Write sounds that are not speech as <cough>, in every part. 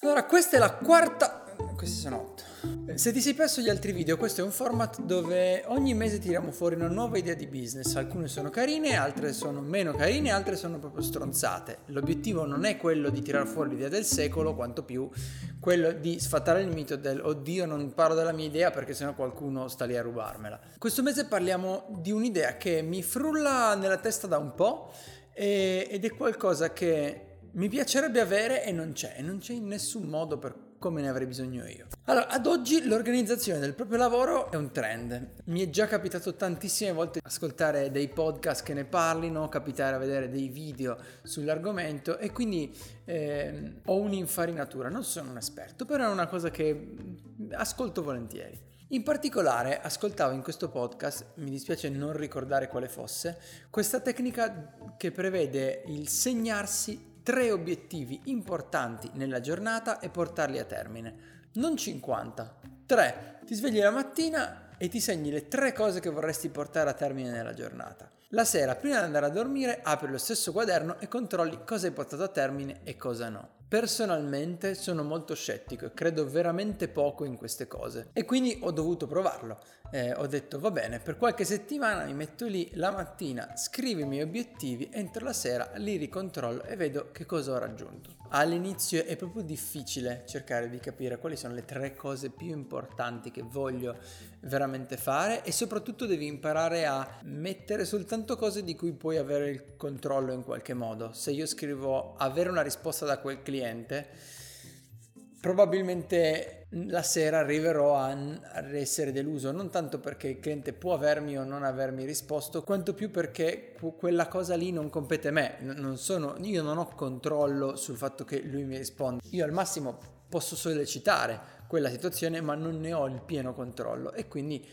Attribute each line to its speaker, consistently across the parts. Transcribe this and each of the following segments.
Speaker 1: Allora, questa è la quarta... Questi sono otto. Se ti sei perso gli altri video, questo è un format dove ogni mese tiriamo fuori una nuova idea di business. Alcune sono carine, altre sono meno carine, altre sono proprio stronzate. L'obiettivo non è quello di tirare fuori l'idea del secolo, quanto più quello di sfatare il mito del oddio non parlo della mia idea perché sennò qualcuno sta lì a rubarmela. Questo mese parliamo di un'idea che mi frulla nella testa da un po' ed è qualcosa che mi piacerebbe avere e non c'è, e non c'è in nessun modo per come ne avrei bisogno io. Allora, ad oggi l'organizzazione del proprio lavoro è un trend. Mi è già capitato tantissime volte ascoltare dei podcast che ne parlino, capitare a vedere dei video sull'argomento e quindi eh, ho un'infarinatura. Non sono un esperto, però è una cosa che ascolto volentieri. In particolare ascoltavo in questo podcast, mi dispiace non ricordare quale fosse, questa tecnica che prevede il segnarsi tre obiettivi importanti nella giornata e portarli a termine. Non 50, 3. Ti svegli la mattina e ti segni le tre cose che vorresti portare a termine nella giornata. La sera, prima di andare a dormire, apri lo stesso quaderno e controlli cosa hai portato a termine e cosa no. Personalmente sono molto scettico e credo veramente poco in queste cose e quindi ho dovuto provarlo. Eh, ho detto va bene, per qualche settimana mi metto lì la mattina, scrivo i miei obiettivi, entro la sera li ricontrollo e vedo che cosa ho raggiunto. All'inizio è proprio difficile cercare di capire quali sono le tre cose più importanti che voglio veramente fare e soprattutto devi imparare a mettere soltanto cose di cui puoi avere il controllo in qualche modo. Se io scrivo avere una risposta da quel cliente, probabilmente la sera arriverò a, essere deluso, non tanto perché il cliente può avermi o non avermi risposto, quanto più perché quella cosa lì non compete a me, non sono, io non ho controllo sul fatto che lui mi risponda. Io al massimo posso sollecitare quella situazione, ma non ne ho il pieno controllo e quindi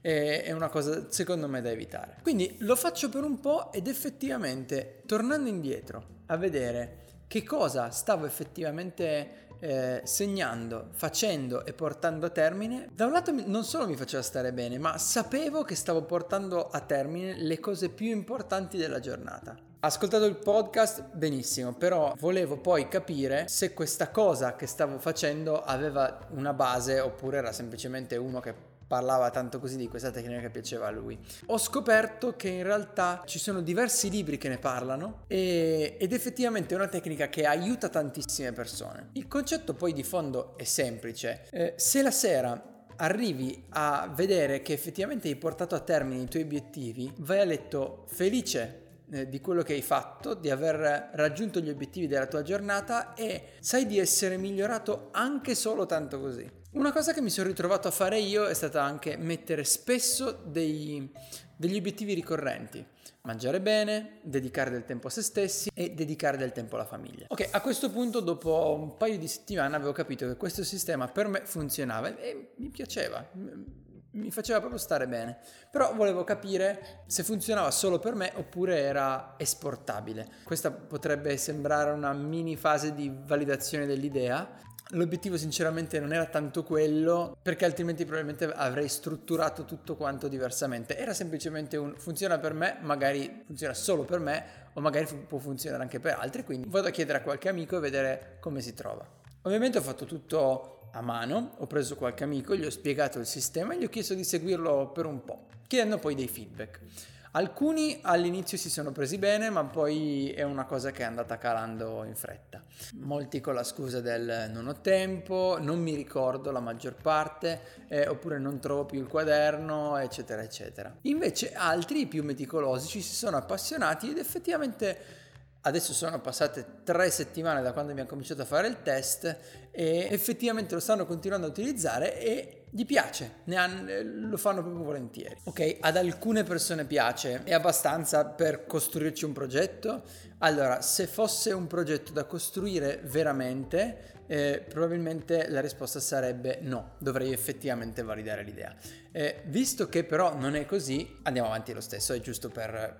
Speaker 1: è una cosa secondo me da evitare. Quindi lo faccio per un po' ed effettivamente tornando indietro a vedere che cosa stavo effettivamente eh, segnando, facendo e portando a termine, da un lato non solo mi faceva stare bene, ma sapevo che stavo portando a termine le cose più importanti della giornata. Ascoltato il podcast benissimo, però volevo poi capire se questa cosa che stavo facendo aveva una base oppure era semplicemente uno che parlava tanto così di questa tecnica che piaceva a lui. Ho scoperto che in realtà ci sono diversi libri che ne parlano e, ed effettivamente è una tecnica che aiuta tantissime persone. Il concetto poi di fondo è semplice. Eh, se la sera arrivi a vedere che effettivamente hai portato a termine i tuoi obiettivi, vai a letto felice eh, di quello che hai fatto, di aver raggiunto gli obiettivi della tua giornata e sai di essere migliorato anche solo tanto così. Una cosa che mi sono ritrovato a fare io è stata anche mettere spesso dei, degli obiettivi ricorrenti. Mangiare bene, dedicare del tempo a se stessi e dedicare del tempo alla famiglia. Ok, a questo punto, dopo un paio di settimane, avevo capito che questo sistema per me funzionava e mi piaceva mi faceva proprio stare bene. Però volevo capire se funzionava solo per me oppure era esportabile. Questa potrebbe sembrare una mini fase di validazione dell'idea, L'obiettivo sinceramente non era tanto quello, perché altrimenti probabilmente avrei strutturato tutto quanto diversamente. Era semplicemente un funziona per me, magari funziona solo per me, o magari può funzionare anche per altri, quindi vado a chiedere a qualche amico e vedere come si trova. Ovviamente ho fatto tutto a mano, ho preso qualche amico, gli ho spiegato il sistema e gli ho chiesto di seguirlo per un po', chiedendo poi dei feedback. Alcuni all'inizio si sono presi bene, ma poi è una cosa che è andata calando in fretta. Molti con la scusa del non ho tempo, non mi ricordo la maggior parte, eh, oppure non trovo più il quaderno, eccetera, eccetera. Invece altri, più meticolosi, ci si sono appassionati ed effettivamente Adesso sono passate tre settimane da quando abbiamo cominciato a fare il test e effettivamente lo stanno continuando a utilizzare e gli piace, hanno, lo fanno proprio volentieri. Ok, ad alcune persone piace, è abbastanza per costruirci un progetto. Allora, se fosse un progetto da costruire veramente, eh, probabilmente la risposta sarebbe no, dovrei effettivamente validare l'idea. Eh, visto che però non è così, andiamo avanti lo stesso, è giusto per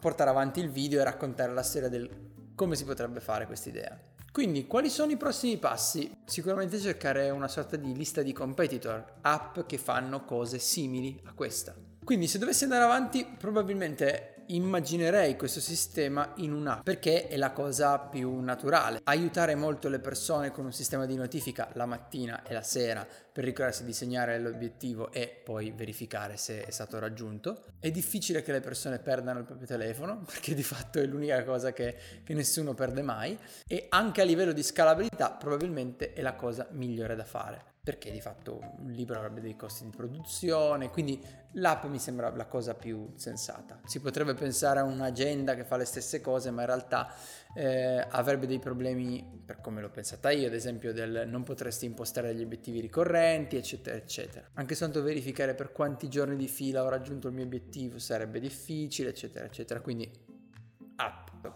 Speaker 1: portare avanti il video e raccontare la storia del come si potrebbe fare questa idea. Quindi, quali sono i prossimi passi? Sicuramente cercare una sorta di lista di competitor, app che fanno cose simili a questa. Quindi, se dovessi andare avanti, probabilmente immaginerei questo sistema in un'app perché è la cosa più naturale. Aiutare molto le persone con un sistema di notifica la mattina e la sera per ricordarsi di segnare l'obiettivo e poi verificare se è stato raggiunto. È difficile che le persone perdano il proprio telefono <laughs> perché di fatto è l'unica cosa che, che nessuno perde mai e anche a livello di scalabilità probabilmente è la cosa migliore da fare perché di fatto un libro avrebbe dei costi di produzione, quindi l'app mi sembra la cosa più sensata. Si potrebbe pensare a un'agenda che fa le stesse cose, ma in realtà eh, avrebbe dei problemi, per come l'ho pensata io, ad esempio del non potresti impostare degli obiettivi ricorrenti, eccetera, eccetera. Anche soltanto verificare per quanti giorni di fila ho raggiunto il mio obiettivo sarebbe difficile, eccetera, eccetera. Quindi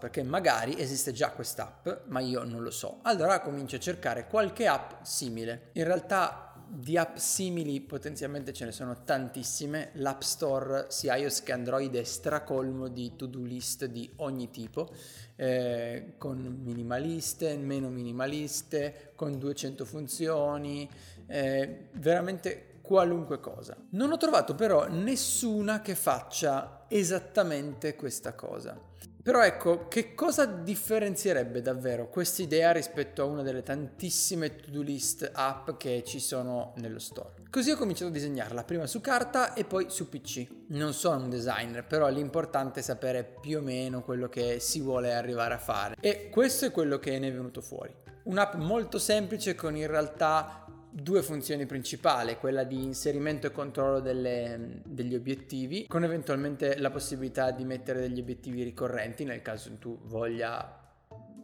Speaker 1: perché magari esiste già quest'app ma io non lo so allora comincio a cercare qualche app simile in realtà di app simili potenzialmente ce ne sono tantissime l'app store sia iOS che Android è stracolmo di to do list di ogni tipo eh, con minimaliste meno minimaliste con 200 funzioni eh, veramente qualunque cosa. Non ho trovato però nessuna che faccia esattamente questa cosa. Però ecco, che cosa differenzierebbe davvero questa idea rispetto a una delle tantissime to-do list app che ci sono nello store? Così ho cominciato a disegnarla, prima su carta e poi su PC. Non sono un designer, però l'importante è sapere più o meno quello che si vuole arrivare a fare. E questo è quello che ne è venuto fuori. Un'app molto semplice con in realtà due funzioni principali, quella di inserimento e controllo delle, degli obiettivi, con eventualmente la possibilità di mettere degli obiettivi ricorrenti nel caso tu voglia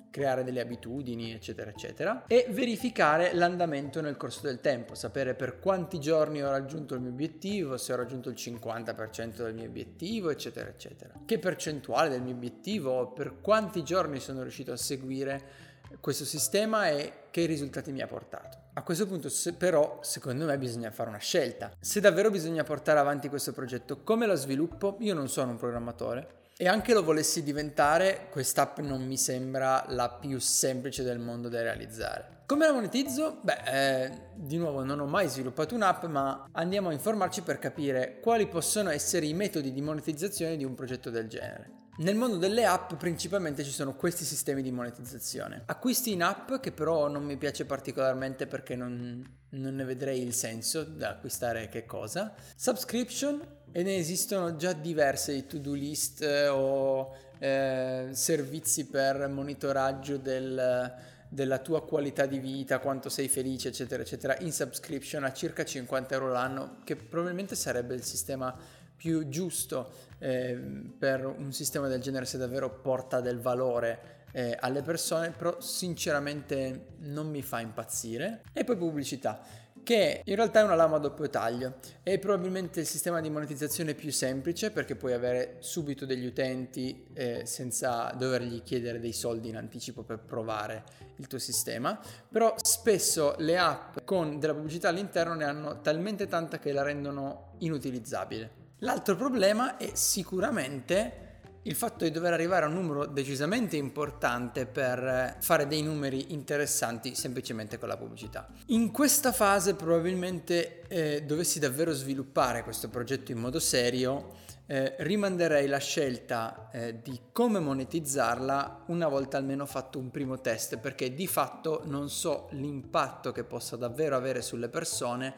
Speaker 1: creare delle abitudini, eccetera, eccetera, e verificare l'andamento nel corso del tempo, sapere per quanti giorni ho raggiunto il mio obiettivo, se ho raggiunto il 50% del mio obiettivo, eccetera, eccetera. Che percentuale del mio obiettivo, per quanti giorni sono riuscito a seguire questo sistema e che risultati mi ha portato. A questo punto se, però secondo me bisogna fare una scelta. Se davvero bisogna portare avanti questo progetto, come lo sviluppo? Io non sono un programmatore e anche lo volessi diventare, quest'app non mi sembra la più semplice del mondo da realizzare. Come la monetizzo? Beh, eh, di nuovo non ho mai sviluppato un'app, ma andiamo a informarci per capire quali possono essere i metodi di monetizzazione di un progetto del genere. Nel mondo delle app principalmente ci sono questi sistemi di monetizzazione. Acquisti in app che però non mi piace particolarmente perché non, non ne vedrei il senso da acquistare che cosa. Subscription e ne esistono già diverse di to-do list eh, o eh, servizi per monitoraggio del, della tua qualità di vita, quanto sei felice, eccetera, eccetera, in subscription a circa 50 euro l'anno, che probabilmente sarebbe il sistema più giusto eh, per un sistema del genere se davvero porta del valore eh, alle persone, però sinceramente non mi fa impazzire. E poi pubblicità che in realtà è una lama a doppio taglio. È probabilmente il sistema di monetizzazione più semplice perché puoi avere subito degli utenti eh, senza dovergli chiedere dei soldi in anticipo per provare il tuo sistema, però spesso le app con della pubblicità all'interno ne hanno talmente tanta che la rendono inutilizzabile. L'altro problema è sicuramente il fatto di dover arrivare a un numero decisamente importante per fare dei numeri interessanti semplicemente con la pubblicità. In questa fase probabilmente eh, dovessi davvero sviluppare questo progetto in modo serio, eh, rimanderei la scelta eh, di come monetizzarla una volta almeno fatto un primo test perché di fatto non so l'impatto che possa davvero avere sulle persone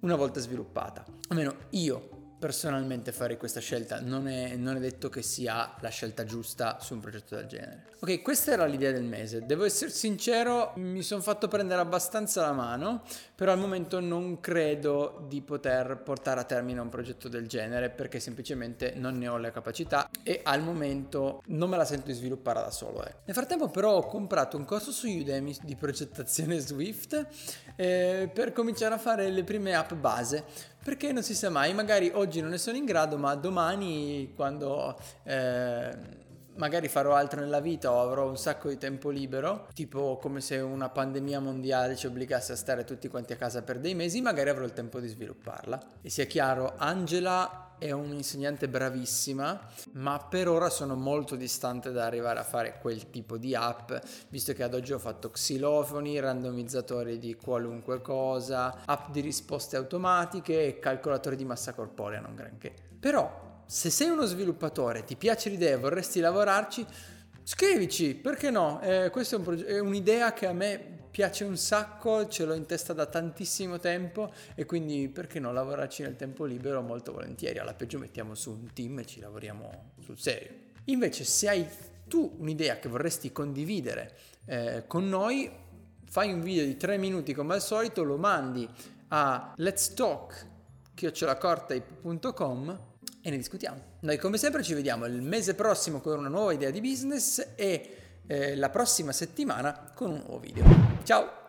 Speaker 1: una volta sviluppata. Almeno io personalmente fare questa scelta, non è, non è, detto che sia la scelta giusta su un progetto del genere. Ok, questa era l'idea del mese. Devo essere sincero, mi sono fatto prendere abbastanza la mano, però al momento non credo di poter portare a termine un progetto del genere perché semplicemente non ne ho le capacità e al momento non me la sento di sviluppare da solo. Eh. Nel frattempo però ho comprato un corso su Udemy di progettazione Swift eh, per cominciare a fare le prime app base perché non si sa mai, magari oggi non ne sono in grado, ma domani quando eh, magari farò altro nella vita o avrò un sacco di tempo libero, tipo come se una pandemia mondiale ci obbligasse a stare tutti quanti a casa per dei mesi, magari avrò il tempo di svilupparla. E sia chiaro, Angela è un'insegnante bravissima, ma per ora sono molto distante da arrivare a fare quel tipo di app, visto che ad oggi ho fatto xilofoni, randomizzatori di qualunque cosa, app di risposte automatiche e calcolatori di massa corporea, non granché. Però Se sei uno sviluppatore, ti piace l'idea e vorresti lavorarci, scrivici, perché no? Eh, questa è, un proge- è un'idea che a me piace un sacco, ce l'ho in testa da tantissimo tempo e quindi perché no lavorarci nel tempo libero molto volentieri. Alla peggio mettiamo su un team e ci lavoriamo sul serio. Invece se hai tu un'idea che vorresti condividere eh, con noi, fai un video di 3 minuti come al solito, lo mandi a let's talk chiocciolacortaip.com e ne discutiamo. Noi come sempre ci vediamo il mese prossimo con una nuova idea di business e eh, la prossima settimana con un nuovo video. Ciao!